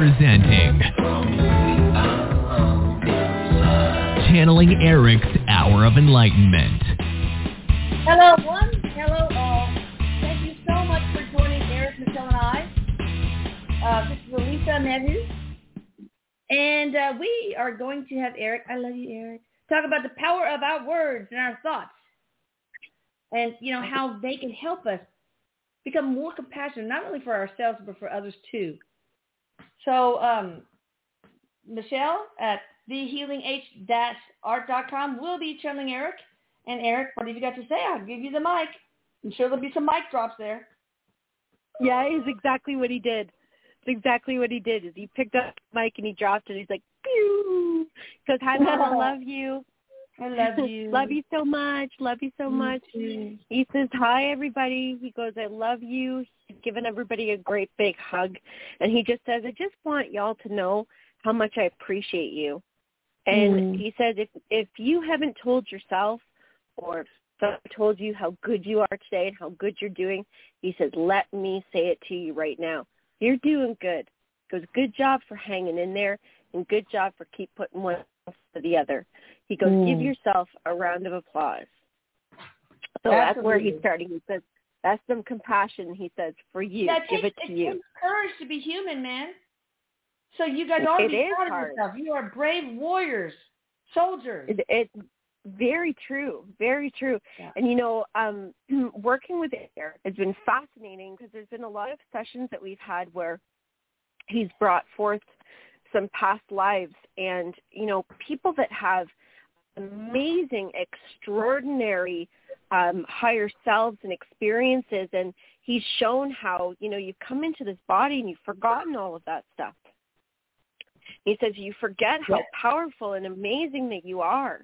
presenting Channeling Erik's Hour of Enlightenment. Hello, one. Hello, all. Thank you so much for joining Erik, Michelle, and I. Uh, this is Elisa Medhus. And uh, we are going to have Erik, I love you, Erik, talk about the power of our words and our thoughts. And, you know, how they can help us become more compassionate, not only for ourselves, but for others too. So, um, Michelle at thehealing-art.com will be channeling Erik. And Erik, what have you got to say? I'll give you the mic. I'm sure there'll be some mic drops there. Yeah, it's exactly what he did. It's exactly what he did. Is he picked up the mic and he dropped it. He's like, pew. He goes, hi, Mom, I love you. I love you. love you so much. Love you so much. too. He says, hi, everybody. He goes, I love you. He's giving everybody a great big hug. And he just says, I just want y'all to know how much I appreciate you. And Mm. he says, if if you haven't told yourself or told you how good you are today and how good you're doing, he says, let me say it to you right now. You're doing good. He goes, good job for hanging in there and good job for keep putting one to the other. He goes, give Mm. yourself a round of applause. So that's where he's starting. He says, that's some compassion, he says, for you. That Give takes, it to it you. takes courage to be human, man. So you guys ought to It be proud of hard. yourself. You are brave warriors, soldiers. It, it's very true, very true. Yeah. And you know, um, working with Erik has been fascinating because there's been a lot of sessions that we've had where he's brought forth some past lives and you know people that have amazing, extraordinary um, higher selves and experiences, and he's shown how you know you've come into this body and you've forgotten all of that stuff. He says you forget how powerful and amazing that you are.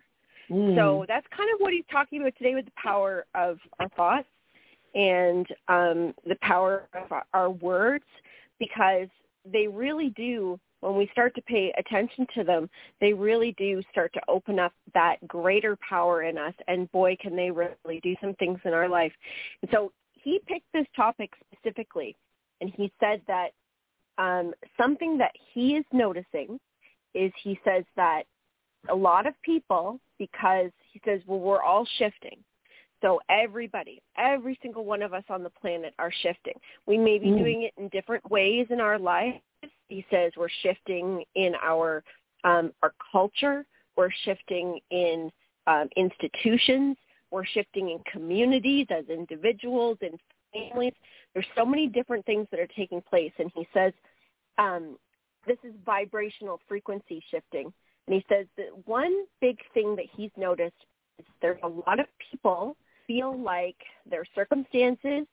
Mm. So that's kind of what he's talking about today with the power of our thoughts and um, the power of our, our words because they really do, when we start to pay attention to them, they really do start to open up that greater power in us. And boy, can they really do some things in our life. And so he picked this topic specifically, and he said that um, something that he is noticing is he says that a lot of people because he says, well, we're all shifting. So everybody, every single one of us on the planet are shifting. We may be Mm. doing it in different ways in our lives. He says we're shifting in our um, our culture. We're shifting in um, institutions. We're shifting in communities as individuals and families. There's so many different things that are taking place. And he says um, this is vibrational frequency shifting. And he says that one big thing that he's noticed is there's a lot of people feel like their circumstances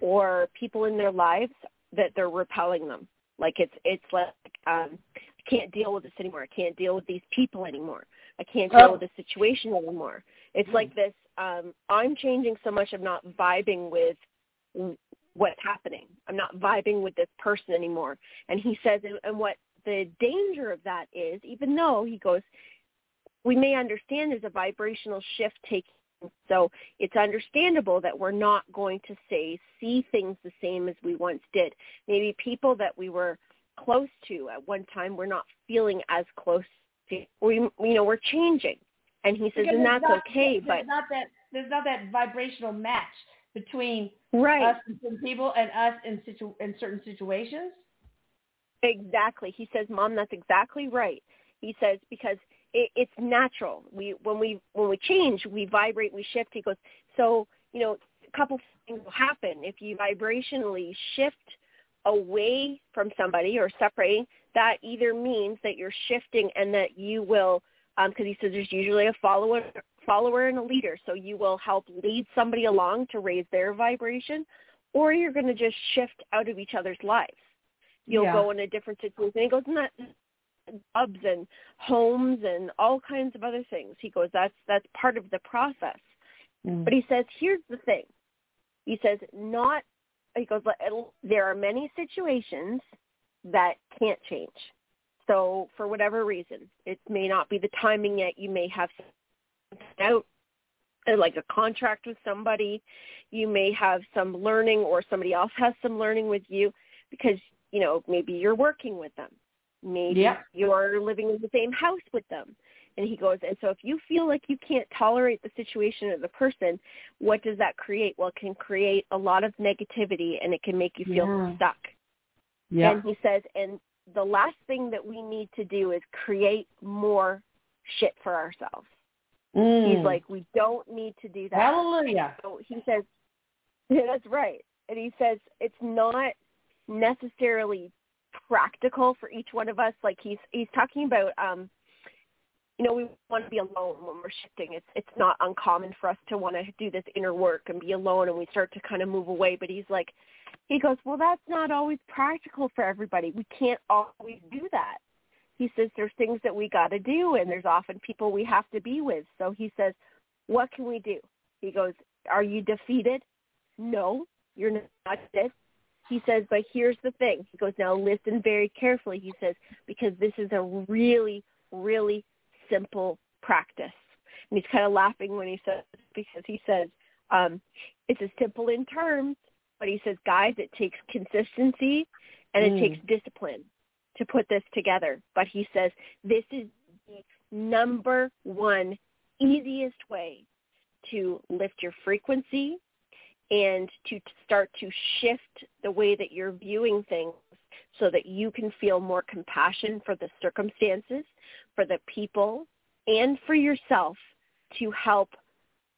or people in their lives that they're repelling them. Like it's it's like um, I can't deal with this anymore. I can't deal with these people anymore. I can't deal Oh. with this situation anymore. It's like this. Um, I'm changing so much. I'm not vibing with what's happening. I'm not vibing with this person anymore. And he says, and, and what the danger of that is, even though he goes, we may understand there's a vibrational shift taking. So it's understandable that we're not going to say see things the same as we once did. Maybe people that we were close to at one time we're not feeling as close to. We you know we're changing, and he says, Because and that's not- okay. There's But not that there's not that vibrational match between right, us and some people and us in situ in certain situations. Exactly. He says, "Mom, that's exactly right." He says because it, it's natural. We when we when we change, we vibrate, we shift. He goes, so you know, a couple things will happen if you vibrationally shift away from somebody or separating. That either means that you're shifting and that you will, um, because he says there's usually a follower follower and a leader, so you will help lead somebody along to raise their vibration, or you're going to just shift out of each other's lives you'll Yeah. go in a different situation. And he goes, and jobs and homes and all kinds of other things. He goes, that's that's part of the process. Mm. But he says, here's the thing. He says, not. He goes, there are many situations that can't change. So for whatever reason, it may not be the timing yet. You may have out like a contract with somebody. You may have some learning or somebody else has some learning with you because you know, maybe you're working with them. Maybe Yep. you're living in the same house with them. And he goes, and so if you feel like you can't tolerate the situation or the person, what does that create? Well, it can create a lot of negativity and it can make you feel Yeah. stuck. Yeah. And he says, and the last thing that we need to do is create more shit for ourselves. Mm. He's like, we don't need to do that. Hallelujah. So he says, yeah, that's right. And he says it's not necessarily practical for each one of us. Like he's he's talking about, um, you know, we want to be alone when we're shifting. It's it's not uncommon for us to want to do this inner work and be alone, and we start to kind of move away. But he's like, he goes, well, that's not always practical for everybody. We can't always do that. He says there's things that we got to do, and there's often people we have to be with. So he says, what can we do? He goes, are you defeated? No, you're not dead. He says, but here's the thing. He goes, now listen very carefully. He says, because this is a really, really simple practice. And he's kind of laughing when he says because he says, um, it's as simple in terms, but he says, guys, it takes consistency and it Mm. takes discipline to put this together. But he says, this is the number one easiest way to lift your frequency and to start to shift the way that you're viewing things so that you can feel more compassion for the circumstances, for the people, and for yourself to help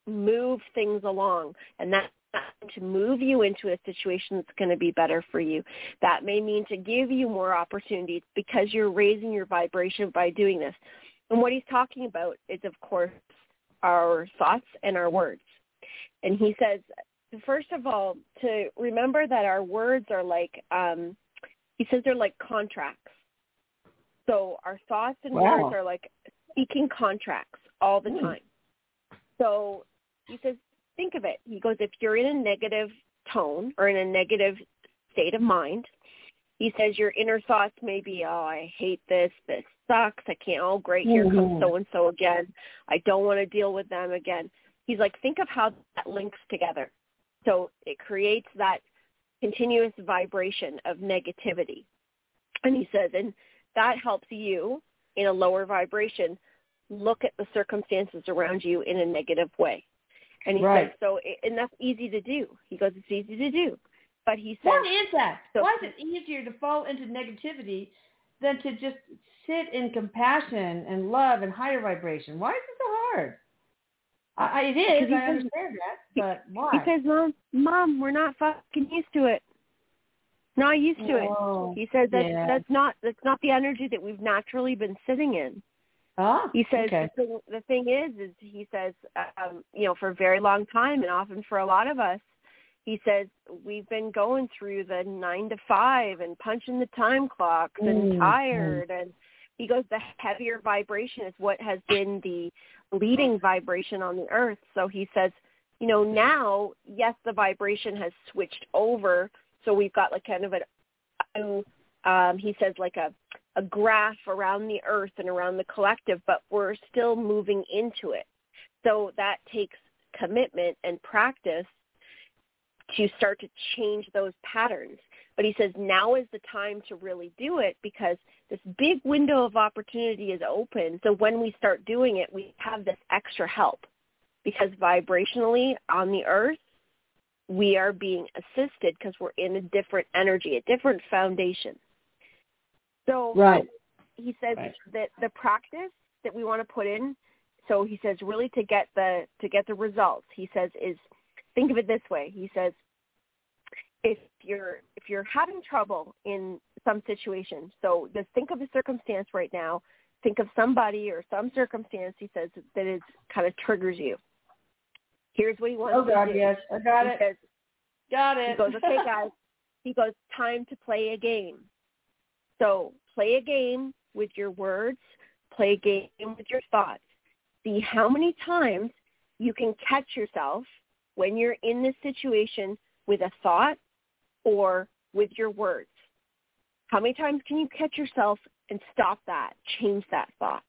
move things along. And that to move you into a situation that's going to be better for you. That may mean to give you more opportunities because you're raising your vibration by doing this. And what he's talking about is, of course, our thoughts and our words. And he says, first of all, to remember that our words are like, um, he says they're like contracts. So our thoughts and Wow. words are like speaking contracts all the Hmm. time. So he says, think of it. He goes, if you're in a negative tone or in a negative state of mind, he says your inner thoughts may be, oh, I hate this. This sucks. I can't. Oh, great. Here comes Mhm. so and so again. I don't want to deal with them again. He's like, think of how that links together. So it creates that continuous vibration of negativity. And he says, and that helps you in a lower vibration look at the circumstances around you in a negative way. And he Right. says, so, and that's easy to do. He goes, it's easy to do. But he says, what is that? So- Why is it easier to fall into negativity than to just sit in compassion and love and higher vibration? Why is it so hard? I, it is. Because I understand that, but why? he says, mom, mom, we're not fucking used to it. Not used to it. Oh, He says that's yeah. that's not that's not the energy that we've naturally been sitting in. Ah, He says okay. the, thing, the thing is, is he says, um, you know, for a very long time, and often for a lot of us, he says we've been going through the nine to five and punching the time clocks and Mhm. tired, and goes the heavier vibration is what has been the leading vibration on the earth. So he says, you know, now yes, the vibration has switched over, so we've got like kind of a, um, he says like a a graph around the earth and around the collective, but we're still moving into it. So that takes commitment and practice to start to change those patterns. But he says now is the time to really do it because this big window of opportunity is open. So when we start doing it, we have this extra help because vibrationally on the earth, we are being assisted because we're in a different energy, a different foundation. So um, Right. he says Right. that the practice that we want to put in so he says really to get the to get the results he says is think of it this way he says if you're if you're having trouble in some situation so just think of a circumstance right now think of somebody or some circumstance he says that is kind of triggers you here's what he wants Oh to God, do yes, I got he it. says Got he goes, okay, guys. He goes, time to play a game. So play a game with your words, play a game with your thoughts. See how many times you can catch yourself when you're in this situation with a thought or with your words. How many times can you catch yourself and stop that, change that thought,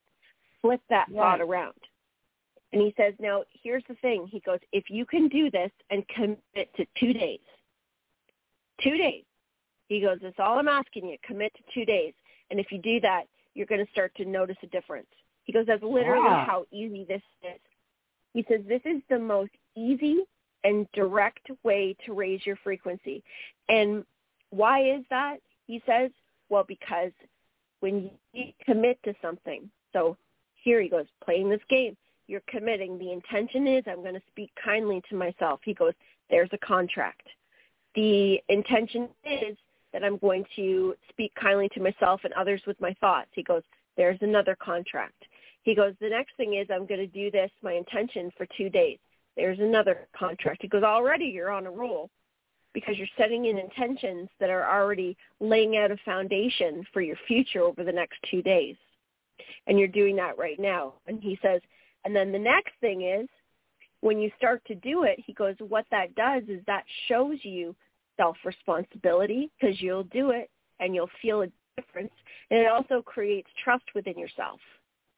flip that thought around? And he says, now here's the thing. He goes, if you can do this and commit to two days, two days, He goes, that's all I'm asking you. Commit to two days. And if you do that, you're going to start to notice a difference. He goes, that's literally Wow. how easy this is. He says, this is the most easy and direct way to raise your frequency. And why is that? He says, well, because when you commit to something, so here he goes, playing this game, you're committing. The intention is I'm going to speak kindly to myself. He goes, there's a contract. The intention is that I'm going to speak kindly to myself and others with my thoughts. He goes, there's another contract. He goes, the next thing is I'm going to do this, my intention, for two days. There's another contract. He goes, already you're on a roll because you're setting in intentions that are already laying out a foundation for your future over the next two days. And you're doing that right now. And he says, and then the next thing is when you start to do it, he goes, what that does is that shows you self-responsibility because you'll do it and you'll feel a difference. And it also creates trust within yourself.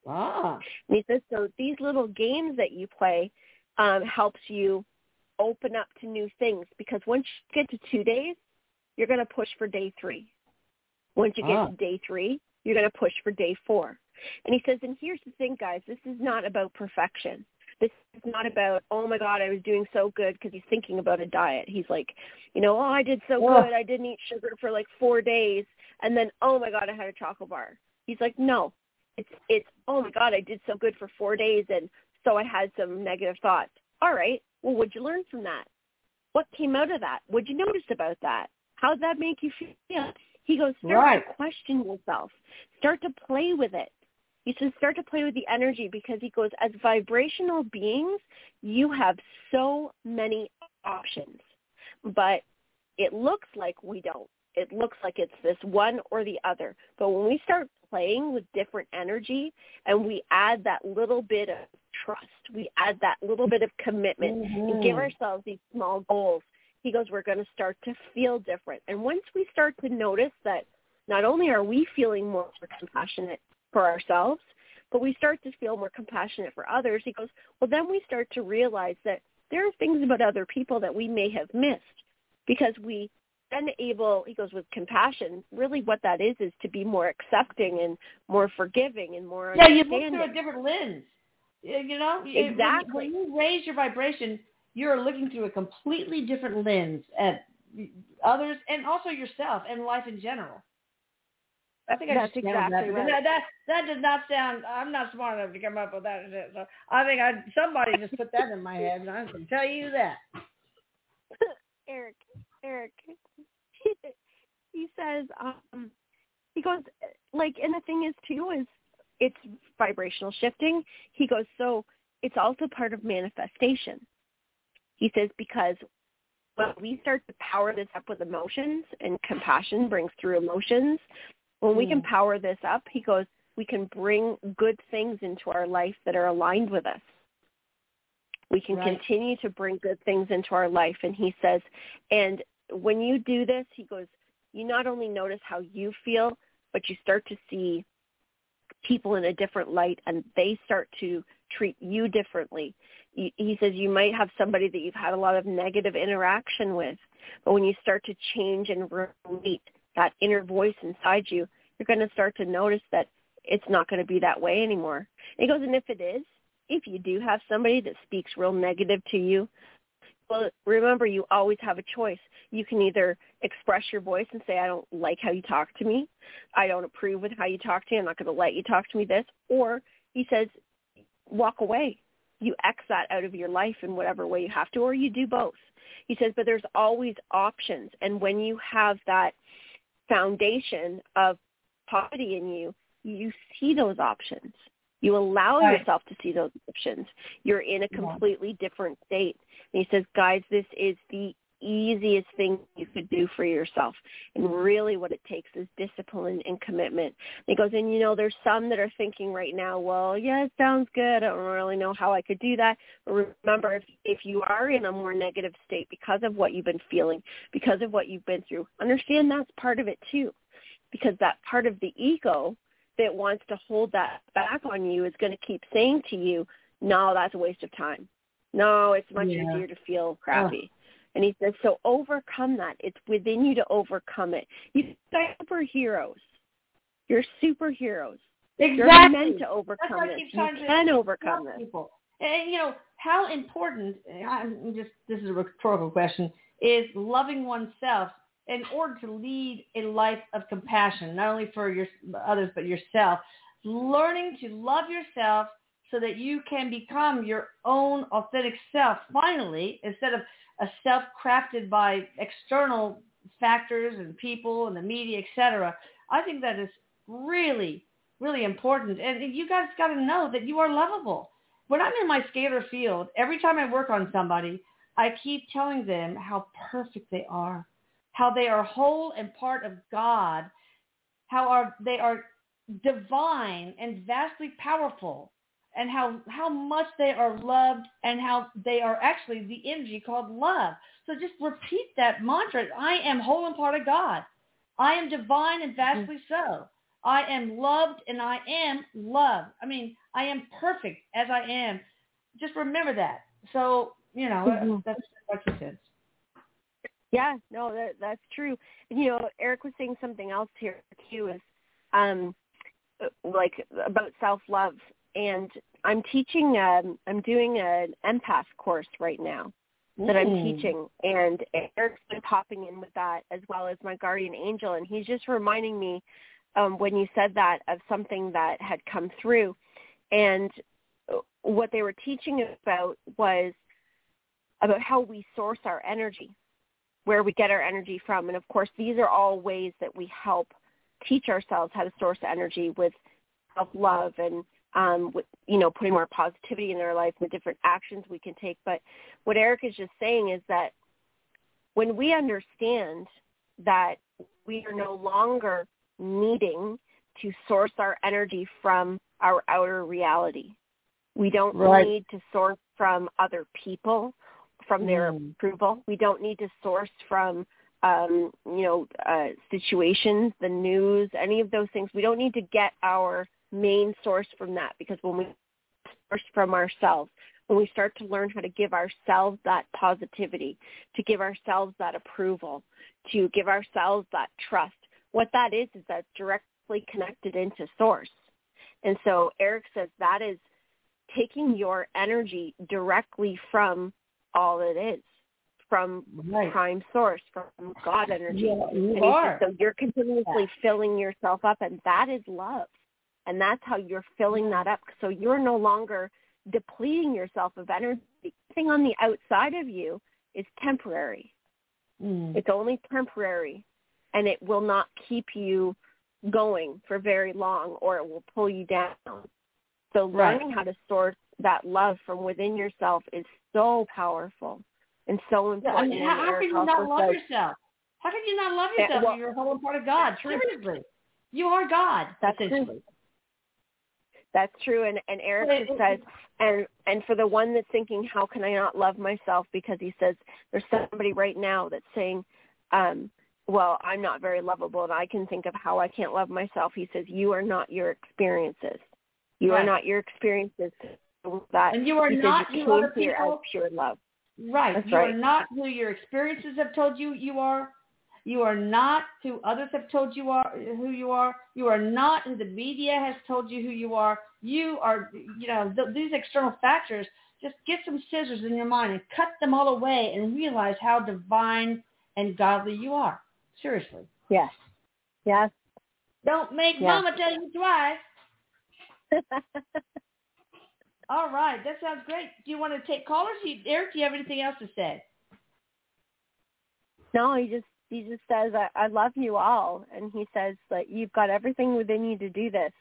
Ah. And he says, so these little games that you play um, helps you open up to new things because once you get to two days, you're going to push for day three. Once you get Ah. to day three, you're going to push for day four. And he says, and here's the thing, guys, this is not about perfection. This is not about, oh my God, I was doing so good because he's thinking about a diet. He's like, you know, oh, I did so Ugh. good. I didn't eat sugar for like four days. And then, oh my God, I had a chocolate bar. He's like, no, it's, it's, oh my God, I did so good for four days. And so I had some negative thoughts. All right. Well, what'd you learn from that? What came out of that? What'd you notice about that? How'd that make you feel? He goes, start Right. to question yourself. Start to play with it. He says, start to play with the energy because he goes, as vibrational beings, you have so many options. But it looks like we don't. It looks like it's this one or the other. But when we start playing with different energy and we add that little bit of trust, we add that little bit of commitment and mm-hmm. give ourselves these small goals, he goes, we're going to start to feel different. And once we start to notice that not only are we feeling more compassionate for ourselves, but we start to feel more compassionate for others, he goes, well, then we start to realize that there are things about other people that we may have missed because we then able, he goes, with compassion, really what that is is to be more accepting and more forgiving and more Yeah, you look through a different lens. You know, You- when you- Exactly. When you raise your vibration, you're looking through a completely different lens at others and also yourself and life in general. I think I That's just exactly that. right. That, that that does not sound. I'm not smart enough to come up with that. So I think I somebody just put that in my head, and I can tell you that. Erik, Erik, he says, um, he goes, like, and the thing is too is it's vibrational shifting. He goes, so it's also part of manifestation. He says because when we start to power this up with emotions and compassion brings through emotions, when we can Mm. power this up, he goes, we can bring good things into our life that are aligned with us. We can Right. continue to bring good things into our life. And he says, and when you do this, he goes, you not only notice how you feel, but you start to see people in a different light and they start to treat you differently. He says you might have somebody that you've had a lot of negative interaction with, but when you start to change and relate that inner voice inside you, you're going to start to notice that it's not going to be that way anymore. And he goes, and if it is, if you do have somebody that speaks real negative to you, well, remember you always have a choice. You can either express your voice and say, I don't like how you talk to me. I don't approve with how you talk to me. I'm not going to let you talk to me this. Or he says, walk away. You X that out of your life in whatever way you have to, or you do both. He says, but there's always options. And when you have that foundation of poverty in you, you see those options. You allow Right. yourself to see those options. You're in a Yeah. completely different state. And he says, guys, this is the easiest thing you could do for yourself. And really what it takes is discipline and commitment. And he goes, and you know, there's some that are thinking right now, well, yeah, it sounds good. I don't really know how I could do that. But remember, if, if you are in a more negative state because of what you've been feeling, because of what you've been through, understand that's part of it too. Because that part of the ego that wants to hold that back on you is going to keep saying to you, no, that's a waste of time. No, it's much Yeah. easier to feel crappy. And he says, so overcome that. It's within you to overcome it. You are superheroes. You're superheroes. Exactly. You're meant to overcome That's why I this. You to can overcome this. people. And you know how important. I'm just this is a rhetorical question. Is loving oneself in order to lead a life of compassion, not only for your others but yourself. Learning to love yourself so that you can become your own authentic self. Finally, instead of a self crafted by external factors and people and the media, etc. I think that is really, really important. And you guys got to know that you are lovable. When I'm in my scalar field, every time I work on somebody, I keep telling them how perfect they are, how they are whole and part of God, how are they are divine and vastly powerful, and how how much they are loved and how they are actually the energy called love. So just repeat that mantra. I am whole and part of God. I am divine and vastly so. I am loved and I am love. I mean, I am perfect as I am. Just remember that. So, you know, Mhm. that's what said. Yeah, no, that that's true. You know, Erik was saying something else here too is um like about self love and I'm teaching um I'm doing an empath course right now that I'm Mm. teaching and Erik's been popping in with that as well as my guardian angel and he's just reminding me um when you said that of something that had come through and what they were teaching about was about how we source our energy where we get our energy from. And of course, these are all ways that we help teach ourselves how to source energy with self-love and, um, with, you know, putting more positivity in their life and the different actions we can take. But what Erik is just saying is that when we understand that we are no longer needing to source our energy from our outer reality, we don't Right. need to source from other people from their Mm. approval. We don't need to source from um, you know uh, situations, the news, any of those things. We don't need to get our main source from that because when we source from ourselves, when we start to learn how to give ourselves that positivity, to give ourselves that approval, to give ourselves that trust, what that is is that's directly connected into source. And so Erik says that is taking your energy directly from all it is, from Right. prime source, from God energy. Yeah, you And are. says, so you're continuously filling yourself up, and that is love. And that's how you're filling that up. So you're no longer depleting yourself of energy. Everything on the outside of you is temporary. Mm. It's only temporary, and it will not keep you going for very long, or it will pull you down. So Right. learning how to source that love from within yourself is so powerful and so Yeah, I important. mean, how, how can you not love says- yourself? How can you not love Yeah, yourself well, if you're a whole part of God? Seriously. You are God, That's true. That's true, and and Erik just says, and and for the one that's thinking, how can I not love myself? Because he says there's somebody right now that's saying, um, well, I'm not very lovable, and I can think of how I can't love myself. He says you are not your experiences. You Right. are not your experiences. That And you are not you who other as people pure love. Right. That's you are not who your experiences have told you you are. You are not who others have told you are who you are. You are not who the media has told you who you are. You are, you know, th- these external factors. Just get some scissors in your mind and cut them all away and realize how divine and godly you are. Seriously. Yes. Yes. Don't make Yeah. mama tell you twice. All right. That sounds great. Do you want to take callers? You- Erik, do you have anything else to say? No, he just he just says I, I love you all, and he says that you've got everything within you to do this.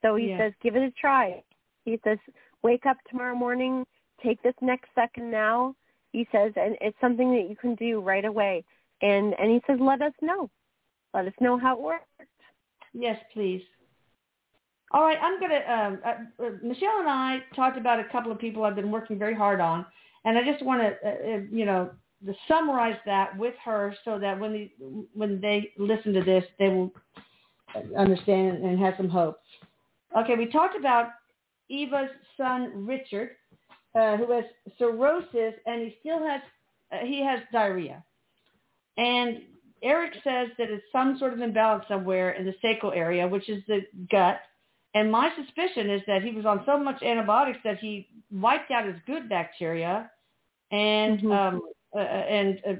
So he Yeah. says, give it a try. He says, wake up tomorrow morning, take this next second now. He says, and it's something that you can do right away. And and he says, let us know, let us know how it works. Yes, please. All right, I'm gonna. Um, uh, uh, Michelle and I talked about a couple of people I've been working very hard on, and I just want to, uh, uh, you know, to summarize that with her so that when they when they listen to this, they will understand and have some hope. Okay, we talked about Eva's son Richard, uh, who has cirrhosis, and he still has uh, he has diarrhea, and Erik says that it's some sort of imbalance somewhere in the sacral area, which is the gut. And my suspicion is that he was on so much antibiotics that he wiped out his good bacteria and Mhm. um, uh, and uh,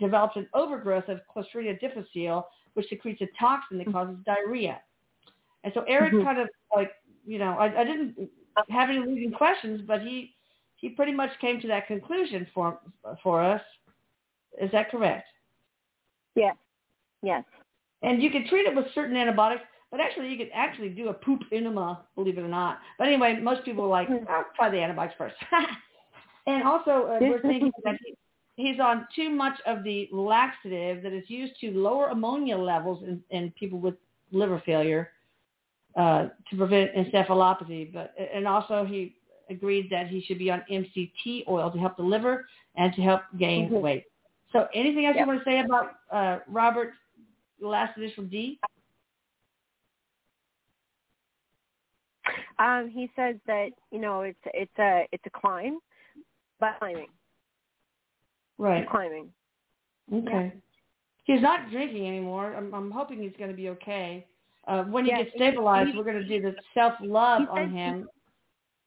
develops an overgrowth of Clostridia difficile, which secretes a toxin that causes diarrhea. And so Erik Mhm. kind of like, you know, I, I didn't have any leading questions, but he he pretty much came to that conclusion for for us. Is that correct? Yes. Yes. And you can treat it with certain antibiotics, but actually you can actually do a poop enema, believe it or not. But anyway, most people are like, Mhm. I'll try the antibiotics first. and also uh, we're thinking that he, he's on too much of the laxative that is used to lower ammonia levels in, in people with liver failure uh, to prevent encephalopathy. But and also he agreed that he should be on MCT oil to help the liver and to help gain Mhm. weight. So anything else Yep. you want to say about uh, Robert, last initial D? Um, he says that you know it's it's a it's a climb, but climbing, Right. climbing. Okay. He's not drinking anymore. I'm, I'm hoping he's going to be okay. Uh, when he gets stabilized, he- we're going to do the self love on him,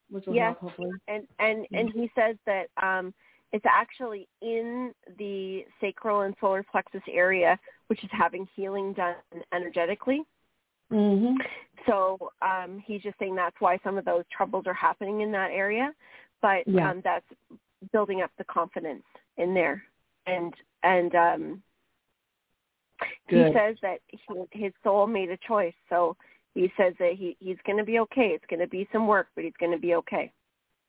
which will Yes. help hopefully. and and and he says that um it's actually in the sacral and solar plexus area which is having healing done energetically Mm-hmm. so um he's just saying that's why some of those troubles are happening in that area but Yeah. um that's building up the confidence in there and and um Good. he says that he, his soul made a choice so he says that he he's going to be okay it's going to be some work but he's going to be okay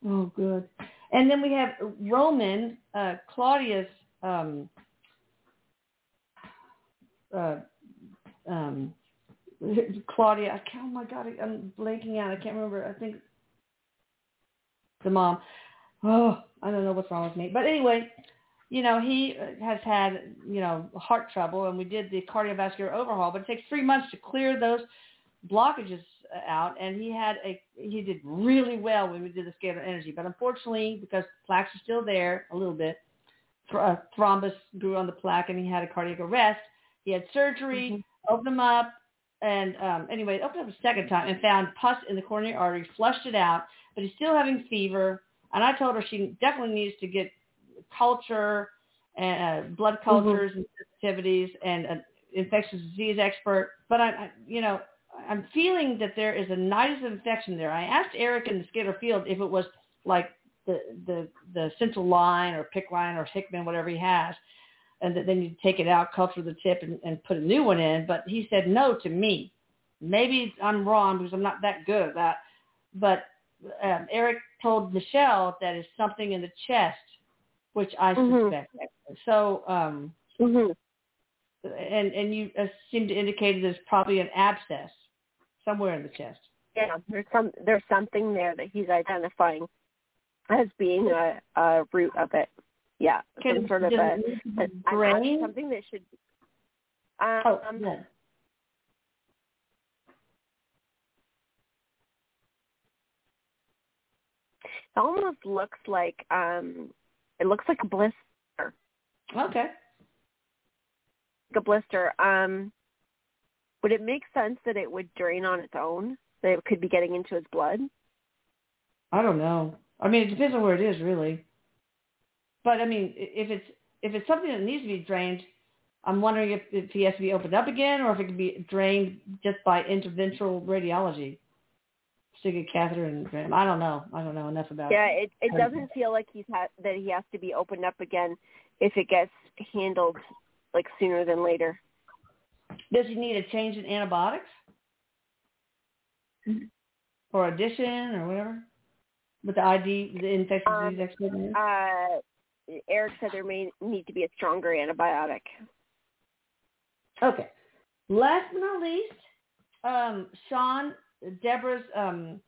Oh, good. And then we have Roman, uh, Claudia's, um, uh, um, Claudia. I can't, oh my God, I'm blanking out. I can't remember. I think the mom. Oh, I don't know what's wrong with me. But anyway, you know, he uh, has had, you know, heart trouble, and we did the cardiovascular overhaul, but it takes three months to clear those blockages uh, out, and he had a he did really well when we did the scalar energy, but unfortunately, because plaques are still there a little bit, thr- uh, thrombus grew on the plaque, and he had a cardiac arrest. He had surgery, opened them up, and um, anyway, opened up a second time and found pus in the coronary artery, flushed it out, but he's still having fever. And I told her she definitely needs to get culture and uh, blood cultures and sensitivities and an infectious disease expert. But I, I, you know, I'm feeling that there is a of infection there. I asked Erik in the Scalar field if it was like the the the central line or PICC line or Hickman, whatever he has, and that then you take it out, culture the tip, and, and put a new one in. But he said no to me. Maybe I'm wrong because I'm not that good at that. But um, Erik told Michelle that is something in the chest, which I Mhm. suspect. So, um, hmm and and you uh, seem to indicate there's probably an abscess somewhere in the chest. Yeah, there's some there's something there that he's identifying as being a, a root of it. Yeah, Can some sort of a, it need to be a- drained? something that should. Um, Oh, yeah. It almost looks like um, it looks like a blister, Okay. like a blister. Um, would it make sense that it would drain on its own? That it could be getting into his blood? I don't know. I mean, it depends on where it is, really. But I mean, if it's if it's something that needs to be drained, I'm wondering if, if he has to be opened up again, or if it can be drained just by interventional radiology. Stick a catheter and drain. 'em. I don't know. I don't know enough about Yeah, it. it it doesn't feel like he's had that he has to be opened up again if it gets handled like sooner than later. Does he need a change in antibiotics, or addition, or whatever? With the ID, the infectious Um, disease expert. in? Uh, Erik said there may need to be a stronger antibiotic. Okay. Last but not least, um, Sean, Deborah's um,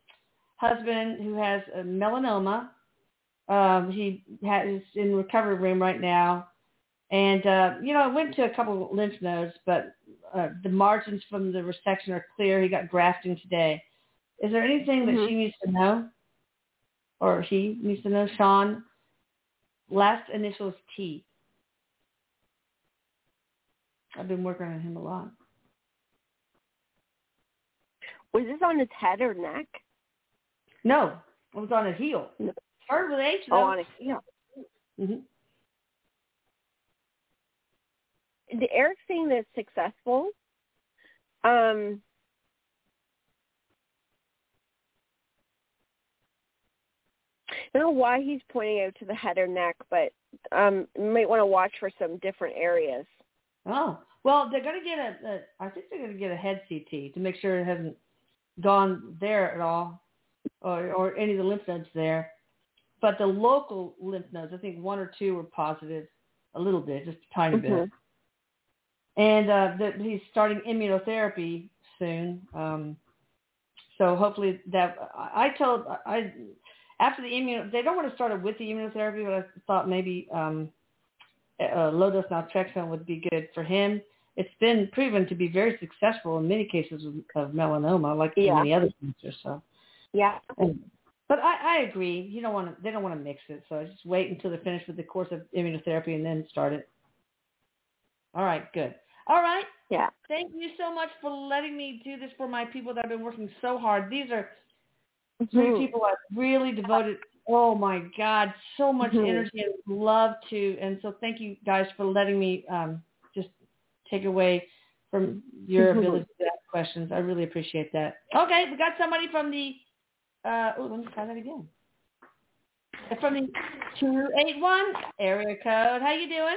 husband who has melanoma. Um, he is in recovery room right now. And, uh, you know, I went to a couple lymph nodes, but uh, the margins from the resection are clear. He got grafting today. Is there anything that mm-hmm. she needs to know or he needs to know? Sean, last initial is T. I've been working on him a lot. Was this on his head or neck? No, it was on his heel. No. Started with H Oh, on his heel. hmm The Erik thing that's successful. Um, I don't know why he's pointing out to the head or neck, but um, you might want to watch for some different areas. Oh, well, they're going to get a, a. I think they're going to get a head CT to make sure it hasn't gone there at all, or or any of the lymph nodes there. But the local lymph nodes, I think one or two were positive, a little bit, just a tiny bit. Mhm. And uh, that he's starting immunotherapy soon. Um, so hopefully that I I told I after the immuno they don't want to start it with the immunotherapy, but I thought maybe um, uh, low dose naltrexone would be good for him. It's been proven to be very successful in many cases of, of melanoma, like Yeah. many other cancers. So, Yeah. and, but I, I agree. You don't want to. They don't want to mix it. So just wait until they're finished with the course of immunotherapy and then start it. All right. Good. All right. Yeah. Thank you so much for letting me do this for my people that have been working so hard. These are three Mhm. people I've really devoted. Oh my God, so much Mhm. energy and love to. And so thank you guys for letting me um, take away from your ability to ask questions. I really appreciate that. Okay, we got somebody from the. Uh, oh, let me try that again. From the two eight one area code. How you doing?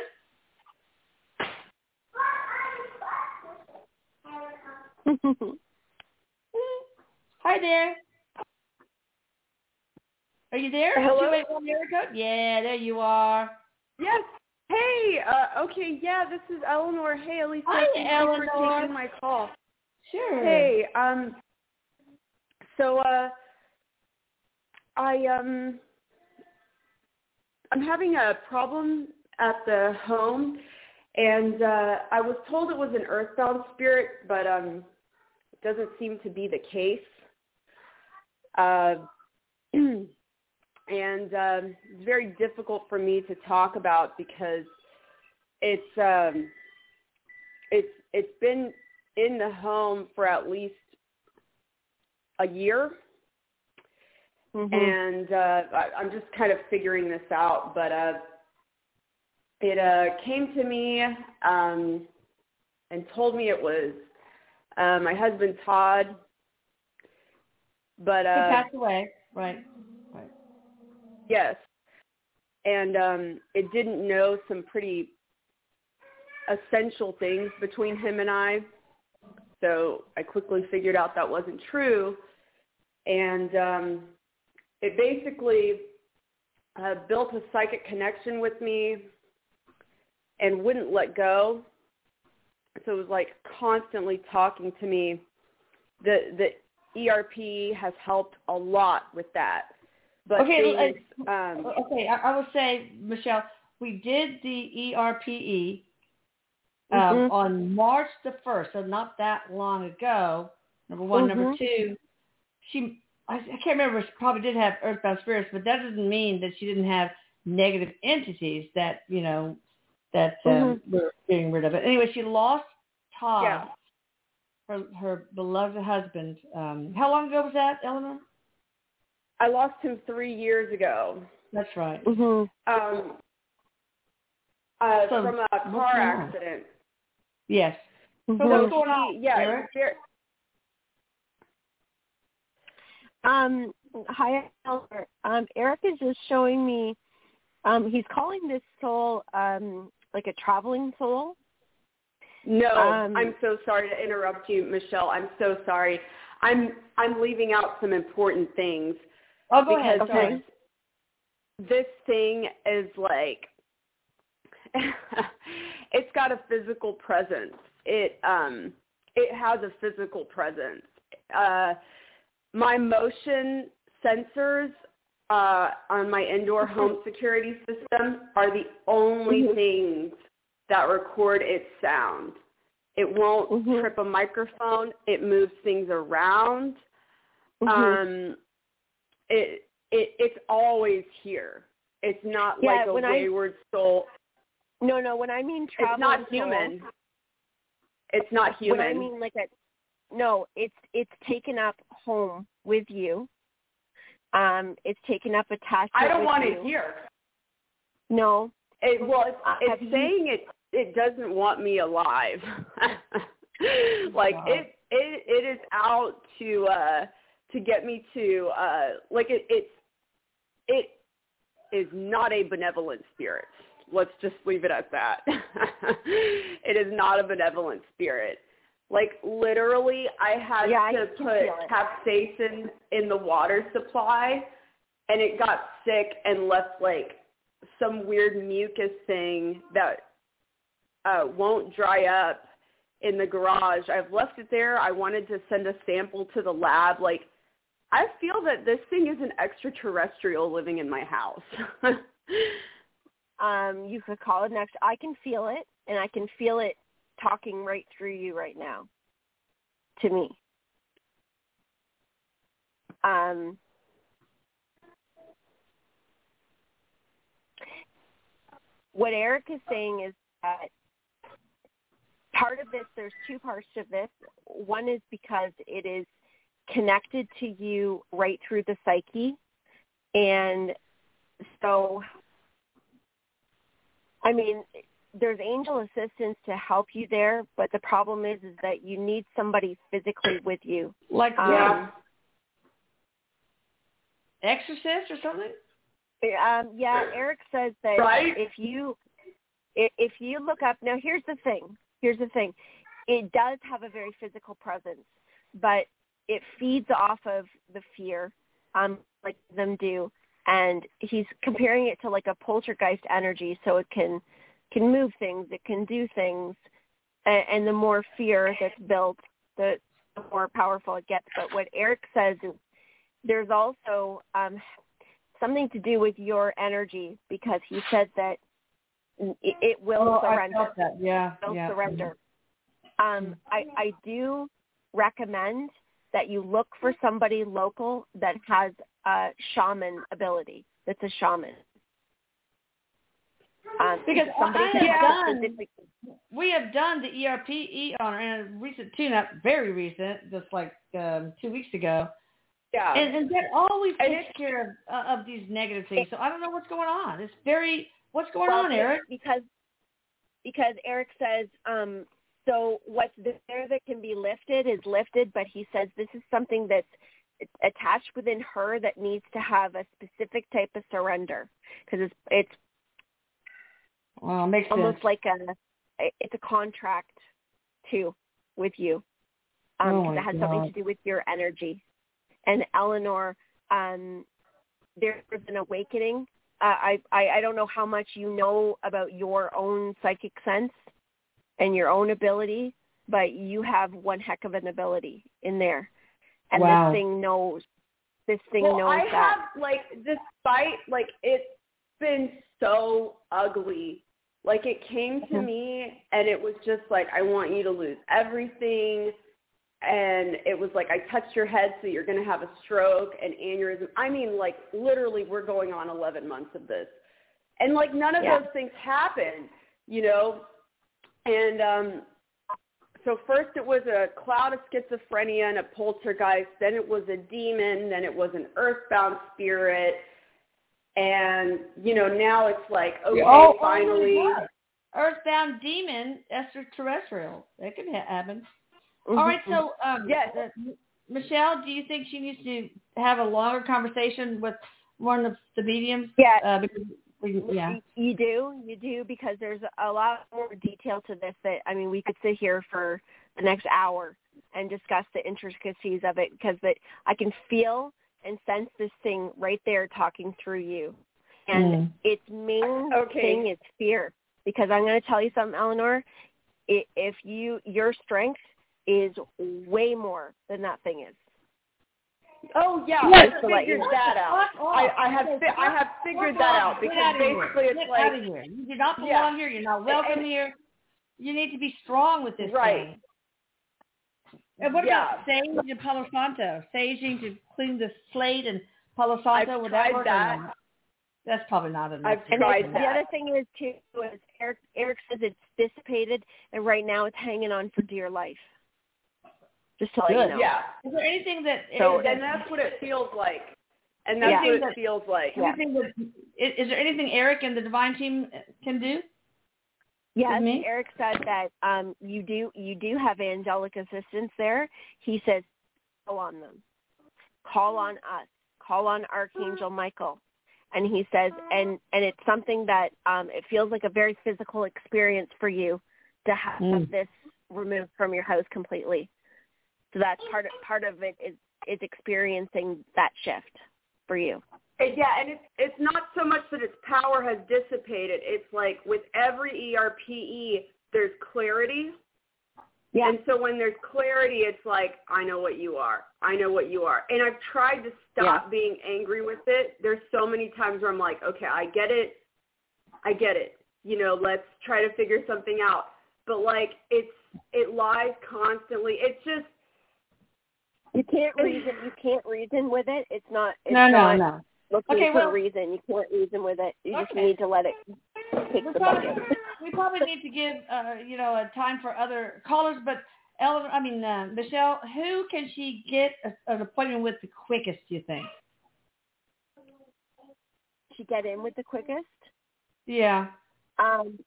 Hi there. Are you there? Hello? 281 area code? Yeah, there you are. Yes. Hey. Uh, okay. Yeah. This is Eleanor. Hey, Elisa. Hi, Thank you Eleanor. for taking my call. Sure. Hey. Um. So. Uh. I um. I'm having a problem at the home, and uh, I was told it was an earthbound spirit, but um, it doesn't seem to be the case. Uh. and um, it's very difficult for me to talk about because it's um, it's it's been in the home for at least a year, Mhm. and uh, I, I'm just kind of figuring this out. But uh, it uh, came to me um, and told me it was uh, my husband Todd. But he uh, passed away. Right. Yes. And um it didn't know some pretty essential things between him and I. So I quickly figured out that wasn't true. And um it basically uh, built a psychic connection with me and wouldn't let go. So it was like constantly talking to me. The the ERP has helped a lot with that. But Okay, things, um, Okay, I, I will say, Michelle, we did the ERPE um, Mhm. on March the first, so not that long ago. Number one, number Mhm. two, she I, I can't remember. She probably did have earthbound spirits, but that doesn't mean that she didn't have negative entities that you know that um, were getting rid of it. Anyway, she lost Todd, Yeah. her her beloved husband. Um, how long ago was that, Eleanor? I lost him three years ago That's right. Mhm. um, uh, So, from a car accident. Yes. So Mhm. what's going on? He- yeah, it Erik? was Um, hi, Eleanor. Um, Erik is just showing me. Um, he's calling this soul um, like a traveling soul. no, Um, I'm so sorry to interrupt you, Michelle. I'm so sorry. I'm I'm leaving out some important things Oh, go because ahead. This, thing is like it's got a physical presence. It um it has a physical presence. Uh my motion sensors uh on my indoor home security system are the only Mhm. things that record its sound. It won't Mhm. trip a microphone. It moves things around. Mhm. Um it it it's always here. It's not Yeah, like a when I- wayward soul. no, no. When I mean traveling It's not soul, human. It's not human. What I mean, like a no, it's it's taken up home with you. Um, it's taken up attachment. I don't want you. it here. No. It, well, it's, it's you- saying it it doesn't want me alive. like Wow. it it it is out to uh to get me to uh like it it's it is not a benevolent spirit. Let's just leave it at that. it is not a benevolent spirit. Like literally I had Yeah, to can put capsaicin in the water supply and it got sick and left like some weird mucus thing that uh won't dry up in the garage. I've left it there. I wanted to send a sample to the lab. Like I feel that this thing is an extraterrestrial living in my house. Um, you could call it next. I can feel it, and I can feel it talking right through you right now. To me. Um, what Erik is saying is that part of this, there's two parts of this. One is because it is connected to you right through the psyche. And so, I mean, there's angel assistance to help you there, but the problem is, is that you need somebody physically with you. Like Um, yeah. exorcist or something? Um, yeah, Erik says that Right. if you if you look up now, here's the thing. Here's the thing. It does have a very physical presence, but it feeds off of the fear, um, like them do. And he's comparing it to like a poltergeist energy, so it can can move things, it can do things, and, and the more fear that's built, the, the more powerful it gets. But what Erik says is there's also um, something to do with your energy because he said that it, it will oh, surrender. Yeah. Will yeah. surrender. Um, I, I do recommend that you look for somebody local that has a shaman ability. That's a shaman. Um, Because somebody I have done- We have done the ERP on a recent tune-up, very recent, just like um, two weeks ago. yeah. And, and that always And takes care of uh, of these negative things. So I don't know what's going on. It's very what's going Well, on, Erik? Because because Erik says, um, so what's there that can be lifted is lifted, but he says this is something that's attached within her that needs to have a specific type of surrender because it's it's Well, it makes almost sense. like a it's a contract too with you um, Oh it has something to do with your energy. And Eleanor, um, there's an awakening. Uh, I, I I don't know how much you know about your own psychic sense and your own ability, but you have one heck of an ability in there, and Wow. this thing knows. This thing well, knows I that. have like despite like it's been so ugly. Like it came to Mhm. me and it was just like I want you to lose everything and it was like I touched your head so you're going to have a stroke and aneurysm. I mean like literally we're going on 11 months of this. And like none of Yeah. those things happened, you know. And um so first it was a cloud of schizophrenia and a poltergeist, then it was a demon, then it was an earthbound spirit, and you know now it's like okay, oh, finally. Oh. Earthbound demon extraterrestrial. That could ha- happen. All right, so um, Yes. uh, Michelle, do you think she needs to have a longer conversation with one of the mediums? Yeah. Uh, because we, yeah. Y- You do, you do, because there's a lot more detail to this that I mean, we could sit here for the next hour and discuss the intricacies of it because that I can feel and sense this thing right there talking through you, and Mm. its main Okay. thing is fear. Because I'm going to tell you something, Eleanor. I- If you your strength is way more than that thing is. Oh yeah, Yes, I to you figured know. that out. Fuck. I, I have Okay, fi- I have figured that out because out basically it's like out of here. You do not belong Yeah. here. You're not welcome And- here. You need to be strong with this Right. thing. And what Yeah. about sage and Palo Santo? Saging to clean the slate and Palo I've Santo, would that tried work that. That's probably not enough. I've tried do the other thing is too is Erik Erik says it's dissipated and right now it's hanging on for dear life. Just to let Good. you know. Yeah. Is there anything that So- that- And that's what it feels like. And that's Yeah. what it That- feels like. Yeah. that is, is there anything Erik and the divine team can do? Yes, me? Erik said that um, you do you do have angelic assistance there. He says call on them, call on us, call on Archangel Michael, and he says and and it's something that um, it feels like a very physical experience for you to have Mm. this removed from your house completely. So that's part of part of it is is experiencing that shift for you. Uh, yeah, and it's it's not so much that its power has dissipated. It's like with every ERPE, there's clarity. Yeah. And so when there's clarity, it's like I know what you are. I know what you are. And I've tried to stop being angry with it. There's so many times where I'm like, okay, I get it. I get it. You know, let's try to figure something out. But like it's it lies constantly. It's just You can't reason. You can't reason with it. It's not. It's no, not no, no. looking Okay, for well- a reason. You can't reason with it. You just Okay. need to let it kick We the probably, bucket. we probably need to give uh, you know a time for other callers, but Ellen, I mean uh, Michelle, who can she get a, an appointment with the quickest? Do you think? She get in with the quickest. Yeah. Um,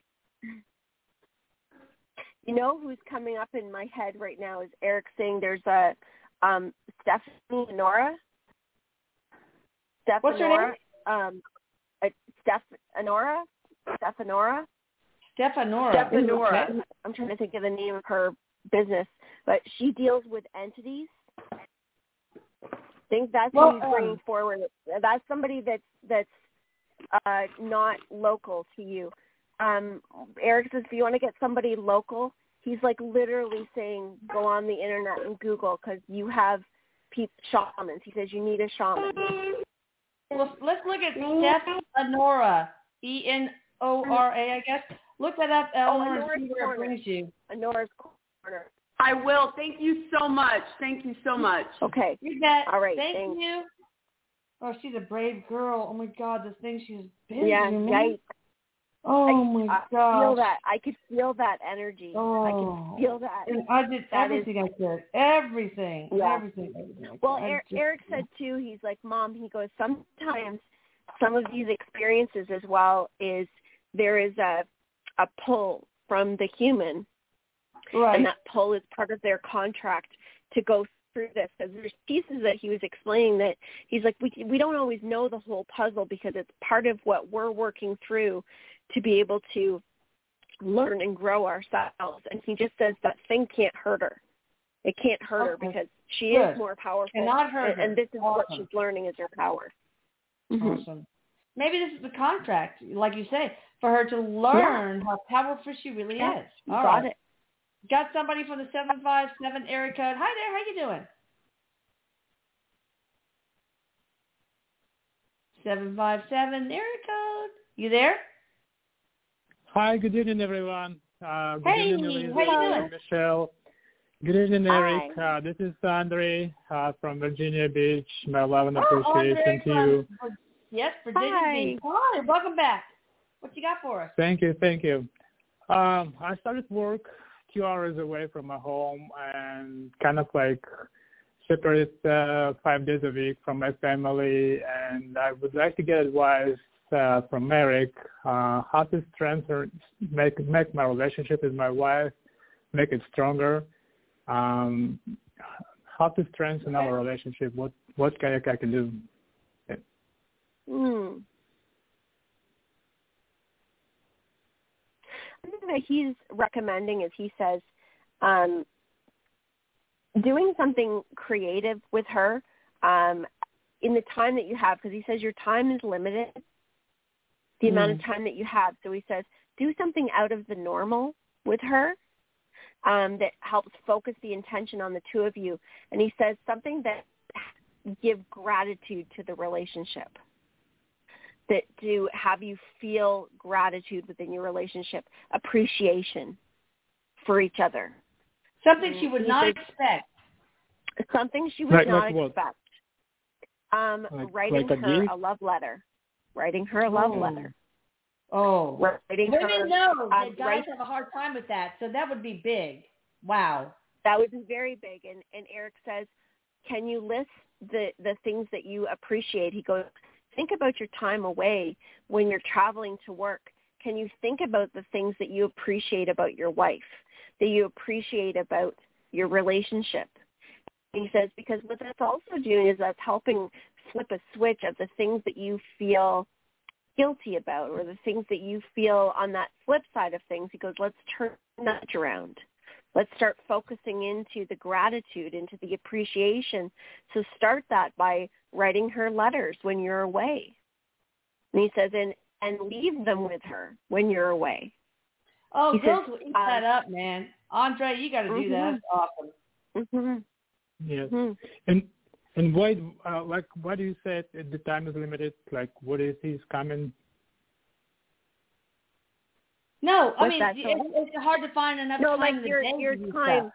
you know who's coming up in my head right now is Erik saying there's a um, Stephanie Nora. What's your name? Um, uh, Steph Anora. Stephanora. Stephanora. Stephanora. Okay. I'm trying to think of the name of her business, but she deals with entities. I think that's Well, who he's bringing um, forward. That's somebody that's that's uh, not local to you. Um, Erik says, if you want to get somebody local, he's like literally saying, go on the internet and Google because you have pe- shamans. He says you need a shaman. Well, let's look at mm-hmm. Stephanora. E N O R A, I guess. Look that up, oh, Eleanor, and Honora's see where it Corner. brings you. Anora's corner. I will. Thank you so much. Thank you so much. Okay. You bet. All right, Thank thanks. you. Oh, she's a brave girl. Oh my God, the thing she's been Yeah. through, man. Yikes. Oh I- my I God. feel that. I could feel that energy. I Oh. could feel that. And I did That is- everything I could. Everything. Yeah. Everything. everything Well, Erik, just- Erik said too. He's like, Mom. He goes. Sometimes some of these experiences as well is there is a a pull from the human, right. and that pull is part of their contract to go through this. Because there's pieces that he was explaining that he's like, we we don't always know the whole puzzle because it's part of what we're working through to be able to learn and grow ourselves. And he just says that thing can't hurt her. It can't hurt her because she Good. is more powerful. Cannot hurt and, and this is what she's learning is her power. Mhm. Awesome. Maybe this is the contract, like you say, for her to learn how powerful she really Yeah, is. All got right. it. Got somebody from the seven five seven area code. Hi there. How you doing? Seven five seven area code. You there? Hi, good evening, everyone. Uh, good Hey, evening, Elisa how you doing? Michelle. Good evening, Hi. Erik. Uh, this is Andre uh, from Virginia Beach. My love and Oh, appreciation Andre to you. from- Yes, Virginia Hi. Beach. Hi, welcome back. What you got for us? Thank you, thank you. Um, I started work two hours away from my home and kind of like separate uh, five days a week from my family. And I would like to get advice uh, from Erik uh, how to strengthen, make make my relationship with my wife, make it stronger. Um, how to strengthen our relationship? What what can I, can do? Hmm. Something that he's recommending is he says, um, doing something creative with her um, in the time that you have, because he says your time is limited, the amount of time that you have. So he says, do something out of the normal with her um, that helps focus the intention on the two of you. And he says something that give gratitude to the relationship that to have you feel gratitude within your relationship, appreciation for each other. Something she would not expect. Something she would Like- not like expect. Um, Like- writing like a her gift? a love letter. Writing her a love Oh. letter, Oh. writing her. Women know um, that guys write- have a hard time with that, so that would be big. Wow. That would be very big. And, and Erik says, can you list the, the things that you appreciate? He goes, think about your time away when you're traveling to work. Can you think about the things that you appreciate about your wife, that you appreciate about your relationship? He says, because what that's also doing is that's helping flip a switch of the things that you feel guilty about or the things that you feel on that flip side of things. He goes, let's turn that around. Let's start focusing into the gratitude, into the appreciation. So start that by writing her letters when you're away. And he says, and, and leave them with her when you're away. Oh, He girls says, will eat um, that up, man. Andre, you got to do that. Mhm. That's awesome. hmm Yes. hmm And and why uh, like why do you say it, the time is limited? Like what is his comment? No, I mean it's, it's hard to find enough No, time like in the your day your time,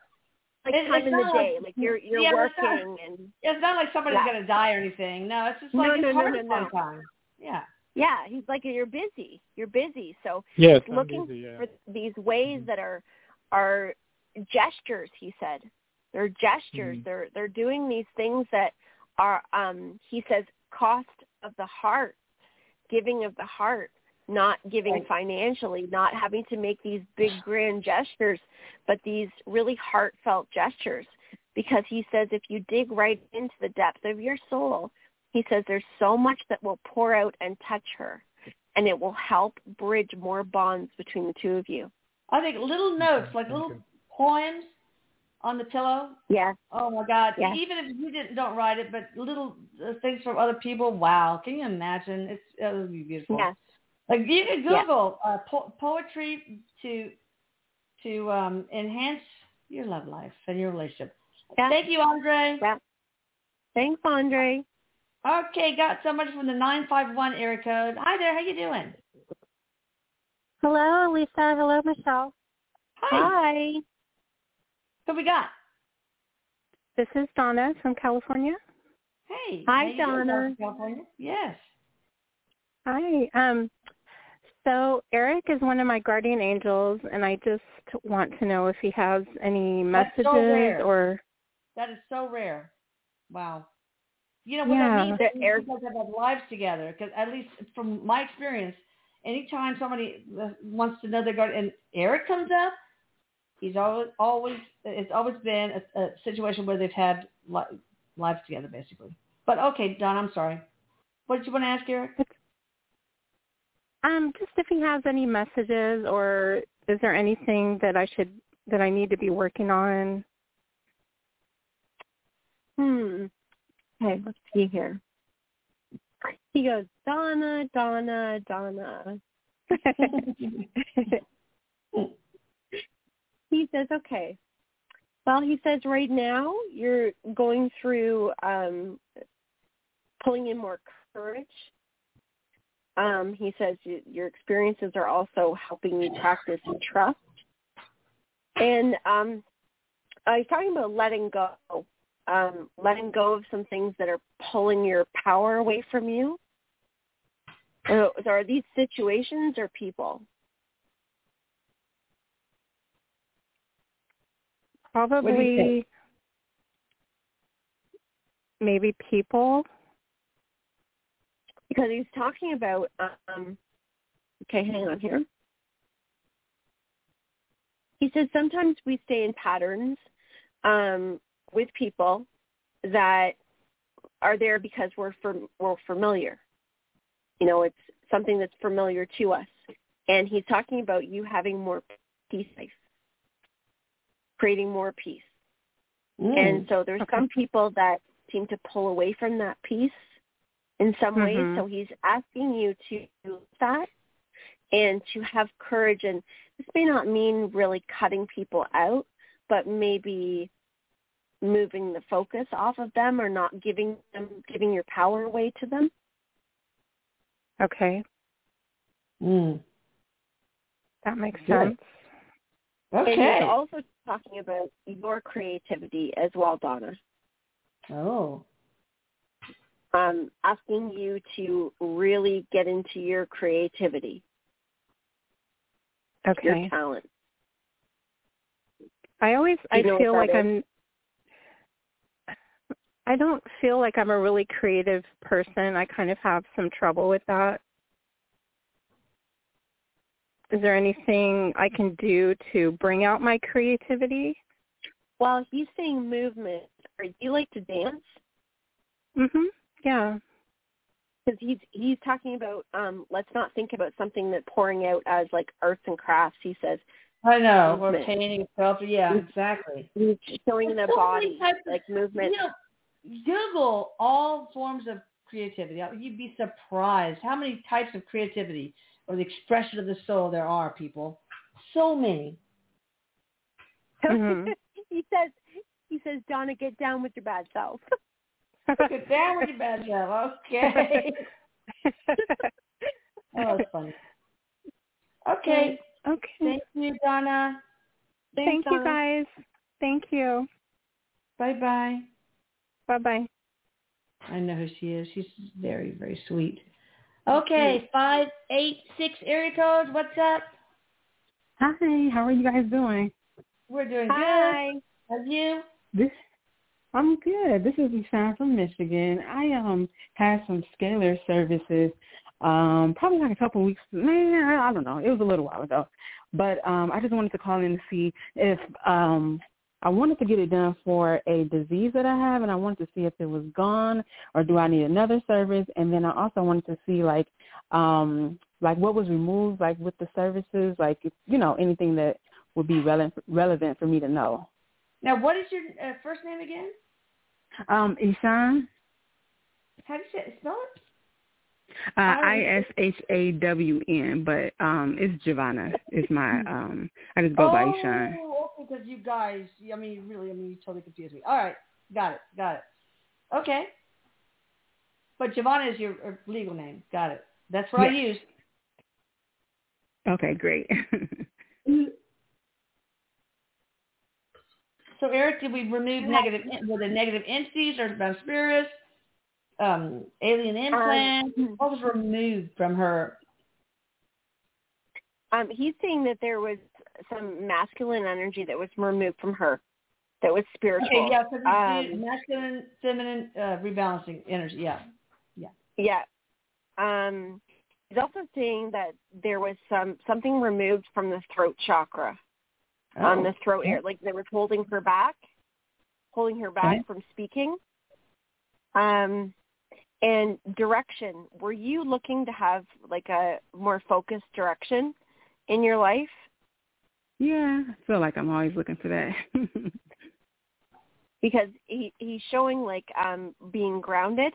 like It- time it's in the not like- day, like you're you're yeah, it's not- working and It's not like somebody's Yeah. gonna die or anything. No, it's just like no, it's no, hard no, to find no. time. Yeah. yeah, he's like you're busy, you're busy. So Yes, I'm looking busy, yeah. for these ways that are are gestures he said they're gestures Mhm. they're they're doing these things that are um he says cost of the heart giving of the heart not giving Right. financially not having to make these big grand gestures but these really heartfelt gestures because he says if you dig right into the depth of your soul he says there's so much that will pour out and touch her and it will help bridge more bonds between the two of you. I think little notes, like little poems on the pillow. Yes. Oh my God! Yes. Even if you didn't don't write it, but little uh, things from other people. Wow! Can you imagine? It's it would be beautiful. Yes. Like you can Yeah. Google uh, po- poetry to to um, enhance your love life and your relationship. Yeah. Thank you, Andre. Yeah. Thanks, Andre. Okay, got somebody from the nine five one area code. Hi there. How you doing? Hello, Lisa. Hello, Michelle. Hi. Hi. Who we got? This is Donna from California. Hey. Hi, how you doing, Donna. California? Yes. Hi. Um, so Erik is one of my guardian angels, and I just want to know if he has any so messages rare. or. That is so rare. Wow. You know what Yeah. that means? That Erik- have had lives together. Because at least from my experience, anytime somebody uh, wants to know their guardian, and Erik comes up, he's always always it's always been a, a situation where they've had li- lives together, basically. But okay, Don, I'm sorry. What did you want to ask, Erik? Um, just if he has any messages, or is there anything that I should that I need to be working on? Hmm. Okay, let's see here. He goes, Donna, Donna, Donna. he says, okay. Well, he says right now you're going through um, pulling in more courage. Um, he says y- your experiences are also helping you practice and trust. And um, uh, he's talking about letting go, um, letting go of some things that are pulling your power away from you. Uh, so are these situations or people? Probably maybe people. because he's talking about um okay hang on here. He says sometimes we stay in patterns um with people that are there because we're fam- we're familiar. You know it's something that's familiar to us. And he's talking about you having more peace life creating more peace and so there's Okay. some people that seem to pull away from that peace in some ways. Mhm. So he's asking you to do that and to have courage. And this may not mean really cutting people out, but maybe moving the focus off of them or not giving them giving your power away to them. Okay, Mm. that makes sense. And Okay. he's also talking about your creativity as well, Donna. Oh. um, asking you to really get into your creativity, Okay. your talent. I always I you know what feel like is? I'm I don't feel like I'm a really creative person. I kind of have some trouble with that. Is there anything I can do to bring out my creativity? Well, he's saying movement. Or do you like to dance? Mhm. Yeah. Because he's he's talking about um, let's not think about something that pouring out as like arts and crafts. He says I know. Or Movement. painting, sculpture. Yeah, exactly. he's showing the so body types of- like movement. You know, Google all forms of creativity. You'd be surprised how many types of creativity or the expression of the soul there are, people. So many. Mhm. he says he says Donna, get down with your bad self. Get down with your bad self. Okay. oh, that's funny. Okay. okay. Thank you, Donna. Thank you guys. Thank you. Bye-bye. Bye-bye. I know who she is. She's very, very sweet. Okay, five eight six area code. What's up? Hi, how are you guys doing? We're doing Hi. good. Have you? This I'm good. This is Ishawn from Michigan. I um had some scalar services um probably like a couple of weeks man, I don't know. It was a little while ago. But um I just wanted to call in to see if um I wanted to get it done for a disease that I have and I wanted to see if it was gone or do I need another service and then I also wanted to see like um like what was removed like with the services like if, you know anything that would be relevant relevant for me to know. Now, what is your uh, first name again? Um, Ishawn, How do you say? Spell it? Uh, Oh, I S H A W N, but um, it's Giovanna. It's my um, I just go by Ishawn. Oh, okay, because you guys, I mean, you really, I mean, you totally confused me. All right, got it, got it. Okay. But Giovanna is your uh, legal name. Got it. That's what I use. Okay, great. So, Erik, did we remove negative, were there negative entities or about spirits, um, alien implants? what was removed from her? Um, he's saying that there was some masculine energy that was removed from her, that was spiritual. Okay, yeah, so Um, masculine, feminine, uh, rebalancing energy. Yeah. Yeah. Yeah. Um, he's also saying that there was some something removed from the throat chakra, on Oh, the throat area, like they were holding her back, holding her back Okay. from speaking. Um, and direction. Were you looking to have like a more focused direction in your life? yeah, I feel like I'm always looking for that. because he he's showing like um being grounded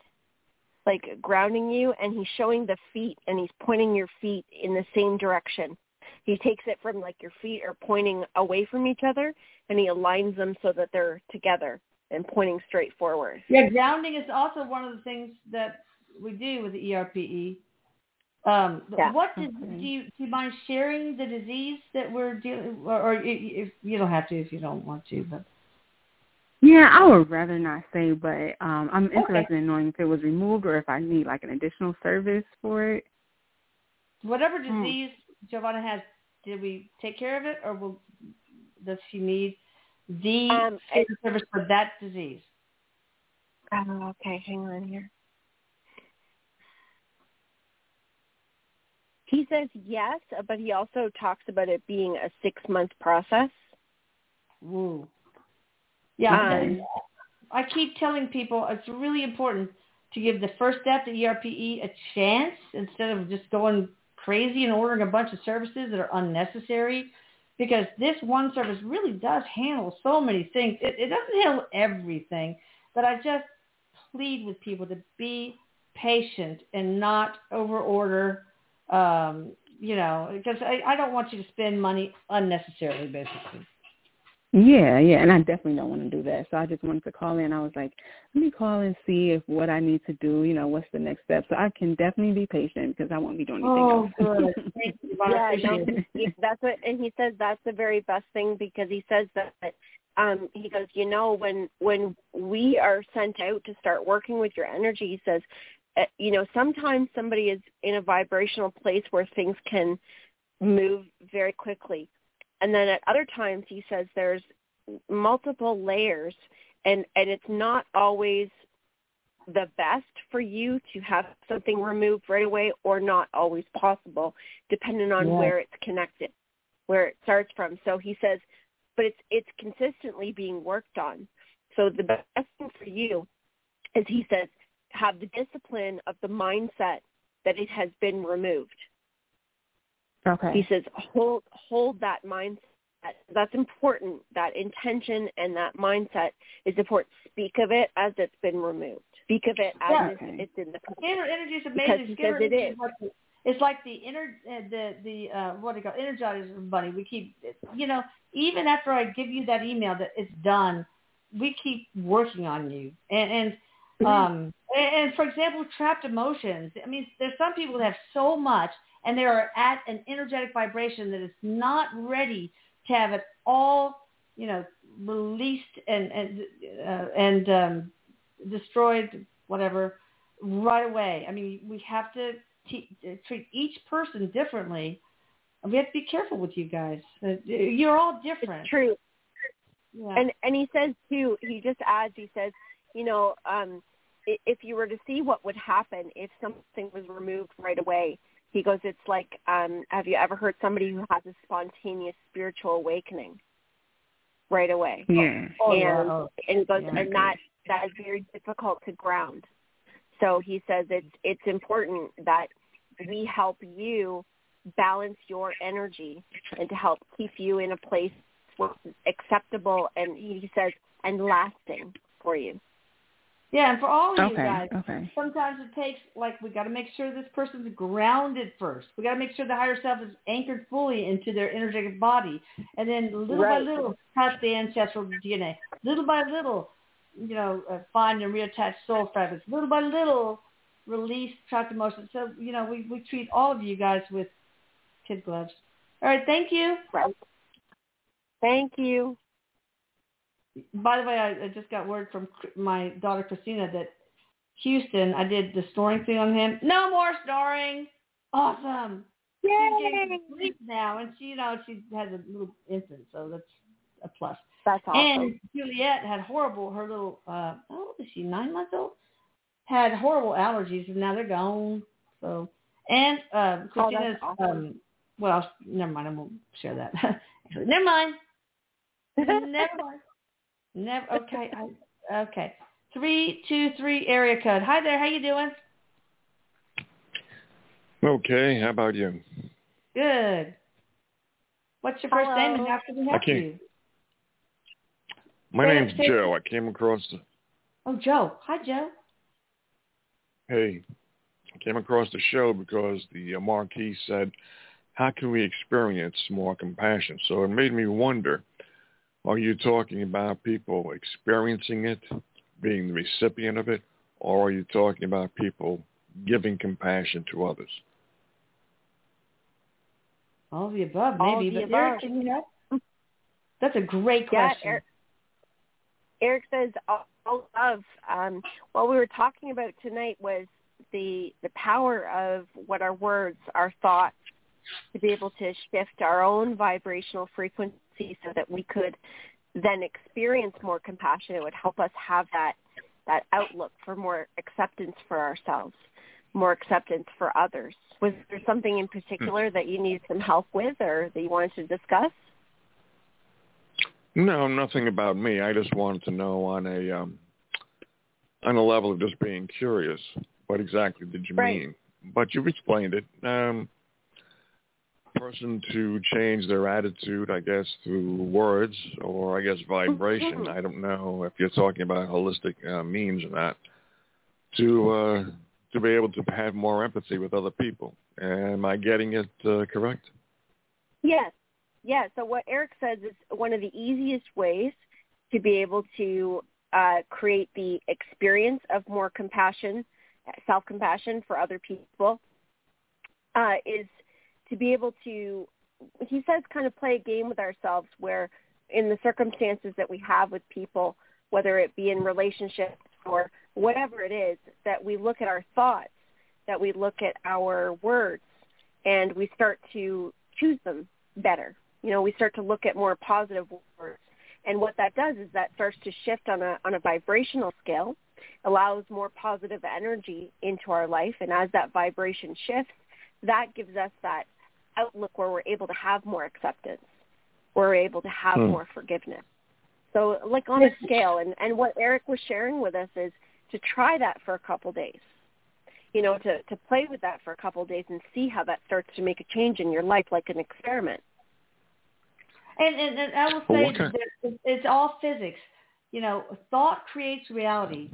like grounding you and he's showing the feet and he's pointing your feet in the same direction he takes it from like your feet are pointing away from each other and he aligns them so that they're together and pointing straight forward Yeah, grounding is also one of the things that we do with the ERPE. Um, Yeah. What did, Okay. do you do you mind sharing the disease that we're dealing, or, or i- if you don't have to if you don't want to, but yeah, I would rather not say, but um, I'm interested in knowing if it was removed or if I need like an additional service for it. whatever Hmm. disease Giovanna has, did we take care of it, or will does she need the Um, I- service for that disease? oh okay hang on here he says yes but he also talks about it being a six month process Ooh. Yeah, Um, I keep telling people it's really important to give the first step, the ERPE, a chance instead of just going crazy and ordering a bunch of services that are unnecessary. Because this one service really does handle so many things. It, it doesn't handle everything, but I just plead with people to be patient and not overorder. Um, you know, because I, I don't want you to spend money unnecessarily, basically. Yeah, yeah, and I definitely don't want to do that. So I just wanted to call in. I was like, let me call and see if what I need to do, you know, what's the next step. So I can definitely be patient because I won't be doing anything Oh, else. good. Thank you. Yeah, no, he- that's what, and he says that's the very best thing because he says that um, he goes, you know, when when we are sent out to start working with your energy, he says, uh, you know, sometimes somebody is in a vibrational place where things can move very quickly, and then at other times, he says there's multiple layers, and and it's not always the best for you to have something removed right away or not always possible depending on where it's connected where it starts from. So he says but it's it's consistently being worked on. So the best thing for you is he says have the discipline of the mindset that it has been removed Okay. he says hold hold that mindset that's important that intention and that mindset is important speak of it as it's been removed speak of it as Yeah. it's, it's in the Scalar energy is amazing. he Scalar says energy is. It's like the inner, uh, the the uh, what do you call it? energizer bunny. We keep, you know, even after I give you that email that it's done, we keep working on you. And, and Mm-hmm. um, and, and for example, trapped emotions. I mean, there's some people that have so much, and they are at an energetic vibration that is not ready to have it all, you know, released and and uh, and um, destroyed, whatever, right away. I mean, we have to t- treat each person differently. And we have to be careful with you guys. Uh, You're all different. it's true Yeah. and and he says too he just adds he says you know um i- if you were to see what would happen if something was removed right away he goes it's like um have you ever heard somebody who has a spontaneous spiritual awakening right away Yeah. oh, and Oh, and he goes yeah. and that that is very difficult to ground so he says it's it's important that we help you balance your energy and to help keep you in a place where it's acceptable and he says and lasting for you yeah, and for all of you guys, Okay. sometimes it takes like we got to make sure this person's grounded first. We got to make sure the higher self is anchored fully into their energetic body, and then little by little cut the ancestral DNA. Little by little, you know, uh, find and reattach soul fragments. Little by little, release trapped emotions. So you know, we we treat all of you guys with kid gloves. All right, thank you. right thank you By the way, I, I just got word from my daughter Christina that Houston, I did the snoring thing on him. No more snoring. Awesome. Yay! sleep now, and she, you know, she has a little infant, so that's a plus. that's awesome And Juliet had horrible. Her little, uh, how old is she? Nine months old. Had horrible allergies, and now they're gone. So, and uh, Oh, Christina's. awesome. um, well, never mind. I won't share that. Actually, never mind. Never mind. Never. Okay. I, okay. Three two three area code. Hi there. How you doing? Okay, how about you? Good. What's your first name and how can we help can't- you? My name's Joe. I came across the Oh, Joe. Hi, Joe. hey, I came across the show because the uh, marquee said, "How can we experience more compassion?" So it made me wonder: Are you talking about people experiencing it, being the recipient of it, or are you talking about people giving compassion to others? All of the above, All maybe. of the but Erik, above. can you help? That's a great Yeah, question. Erik- Erik says all all of um, what we were talking about tonight was the the power of what our words, our thoughts, to be able to shift our own vibrational frequency so that we could then experience more compassion. It would help us have that that outlook for more acceptance for ourselves, more acceptance for others. Was there something in particular that you needed some help with or that you wanted to discuss? No, nothing about me. I just wanted to know on a um, on a level of just being curious, what exactly did you Right. mean? But you've explained it. Um, person to change their attitude, I guess, through words or I guess vibration. I don't know if you're talking about holistic uh, means or not. To uh, to be able to have more empathy with other people. Am I getting it uh, correct? Yes. Yeah. So what Erik says is one of the easiest ways to be able to uh, create the experience of more compassion, self-compassion for other people uh, is to be able to, he says, kind of play a game with ourselves where in the circumstances that we have with people, whether it be in relationships or whatever it is, that we look at our thoughts, that we look at our words, and we start to choose them better. You know, we start to look at more positive words. And what that does is that starts to shift on a on a vibrational scale, allows more positive energy into our life, and as that vibration shifts, that gives us that outlook where we're able to have more acceptance. We're able to have hmm. more forgiveness. So like on a scale, and, and what Erik was sharing with us is to try that for a couple days. You know, to, to play with that for a couple days and see how that starts to make a change in your life like an experiment. And, and, and I will say well, that it's all physics. You know, thought creates reality.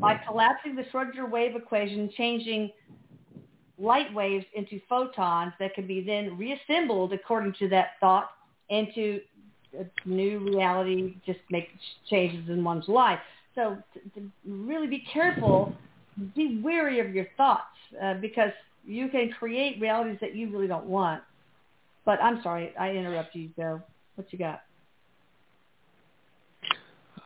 By collapsing the Schrodinger wave equation, changing light waves into photons that can be then reassembled according to that thought into a new reality, just make changes in one's life. So to, to really be careful, be wary of your thoughts uh, because you can create realities that you really don't want. But I'm sorry, I interrupted you, Joe. What you got?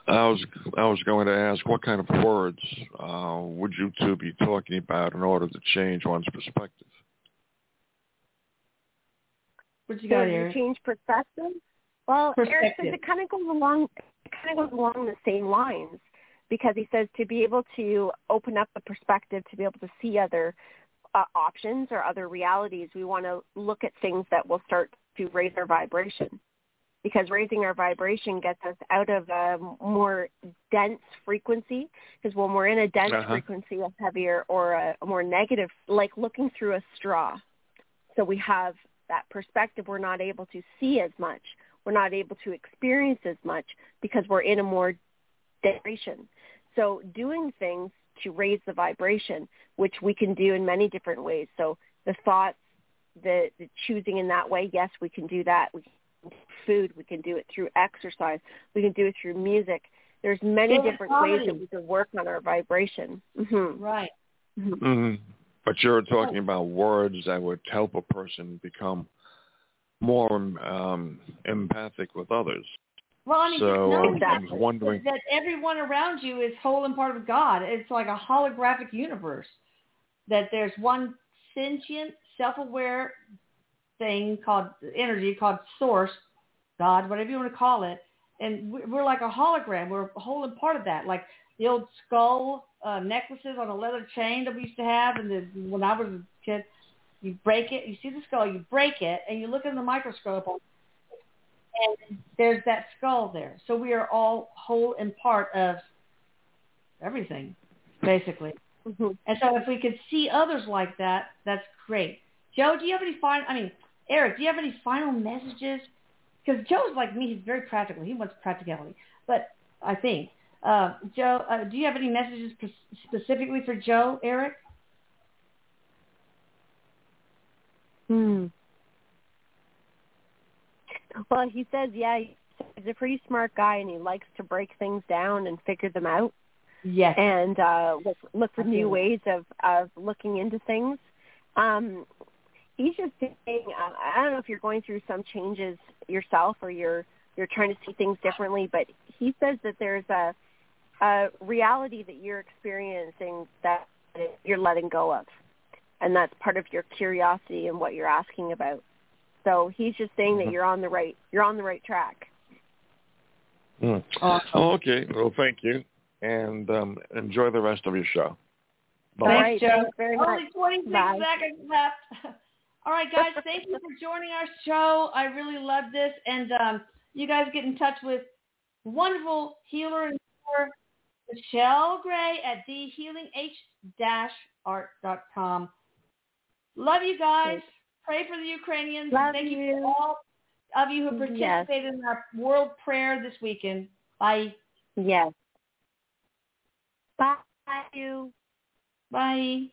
I was I was going to ask what kind of words uh, would you two be talking about in order to change one's perspective? What you got here? Change perspective. Well, Erik says it kind of goes along. It kind of goes along the same lines because he says to be able to open up the perspective, to be able to see other uh, options or other realities, we want to look at things that will start to raise our vibration because raising our vibration gets us out of a more dense frequency because when we're in a dense uh-huh. frequency of heavier or a, a more negative like looking through a straw. So we have that perspective we're not able to see as much we're not able to experience as much because we're in a more vibration. So doing things to raise the vibration which we can do in many different ways. So the thoughts the, the choosing in that way yes we can do that. We food. We can do it through exercise. We can do it through music. There's many different ways that we can work on our vibration. Mm-hmm. Right. Mm-hmm. Mm-hmm. But you're talking about words that would help a person become more um, empathic with others. Well, I mean, so know I was wondering that everyone around you is whole and part of God. It's like a holographic universe. That there's one sentient, self-aware thing called energy, called source, God, whatever you want to call it. And we're like a hologram. We're a whole and part of that. Like the old skull uh, necklaces on a leather chain that we used to have. And the, when I was a kid, you break it, you see the skull, you break it, and you look in the microscope, and there's that skull there. So we are all whole and part of everything, basically. Mm-hmm. And so if we could see others like that, that's great. Joe, do you have any final? I mean, Erik, do you have any final messages? Because Joe's like me; he's very practical. He wants practicality. But I think, uh, Joe, uh, do you have any messages specifically for Joe, Erik? Hmm. Well, he says, yeah, he's a pretty smart guy, and he likes to break things down and figure them out. Yes. And uh, look, look for new ways of of looking into things. Um, he's just saying, uh, I don't know if you're going through some changes yourself or you're you're trying to see things differently, but he says that there's a a reality that you're experiencing that you're letting go of, and that's part of your curiosity and what you're asking about. So he's just saying mm-hmm. that you're on the right you're on the right track. Mm. Awesome. Oh, okay. Well, thank you, and um, enjoy the rest of your show. Bye. Thanks, Joe. Very Only 26 Bye. seconds left. All right, guys, thank you for joining our show. I really love this. And um, you guys get in touch with wonderful healer and healer, Michelle Gray at thehealing-art.com. Love you guys. Pray for the Ukrainians. Love thank you. you for all of you who participated yes. in our world prayer this weekend. Bye. Yes. Bye. You. Bye.